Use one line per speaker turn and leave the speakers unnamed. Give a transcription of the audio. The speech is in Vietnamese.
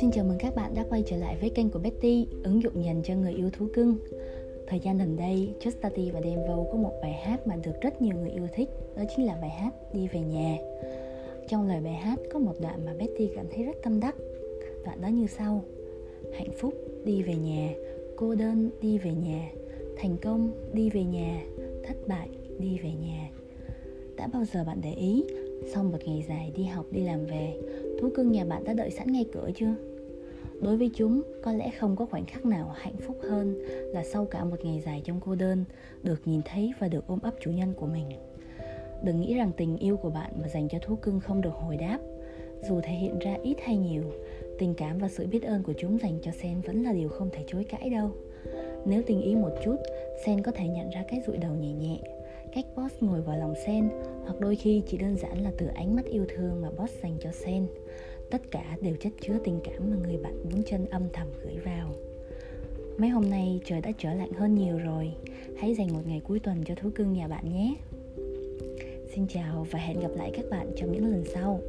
Xin chào mừng các bạn đã quay trở lại với kênh của Betty, ứng dụng dành cho người yêu thú cưng. Thời gian gần đây, Chastity và Denvo có một bài hát mà được rất nhiều người yêu thích, đó chính là bài hát Đi về nhà. Trong lời bài hát có một đoạn mà Betty cảm thấy rất tâm đắc. Đoạn đó như sau: Hạnh phúc đi về nhà, cô đơn đi về nhà, thành công đi về nhà, thất bại đi về nhà. Đã bao giờ bạn để ý, sau một ngày dài đi học đi làm về, thú cưng nhà bạn đã đợi sẵn ngay cửa chưa? đối với chúng có lẽ không có khoảnh khắc nào hạnh phúc hơn là sau cả một ngày dài trong cô đơn được nhìn thấy và được ôm ấp chủ nhân của mình. Đừng nghĩ rằng tình yêu của bạn mà dành cho thú cưng không được hồi đáp. Dù thể hiện ra ít hay nhiều tình cảm và sự biết ơn của chúng dành cho sen vẫn là điều không thể chối cãi đâu. Nếu tình ý một chút sen có thể nhận ra cái rụi đầu nhẹ nhẹ cách boss ngồi vào lòng sen, hoặc đôi khi chỉ đơn giản là từ ánh mắt yêu thương mà boss dành cho sen. Tất cả đều chất chứa tình cảm mà người bạn bốn chân âm thầm gửi vào. Mấy hôm nay trời đã trở lạnh hơn nhiều rồi. Hãy dành một ngày cuối tuần cho thú cưng nhà bạn nhé. Xin chào và hẹn gặp lại các bạn trong những lần sau.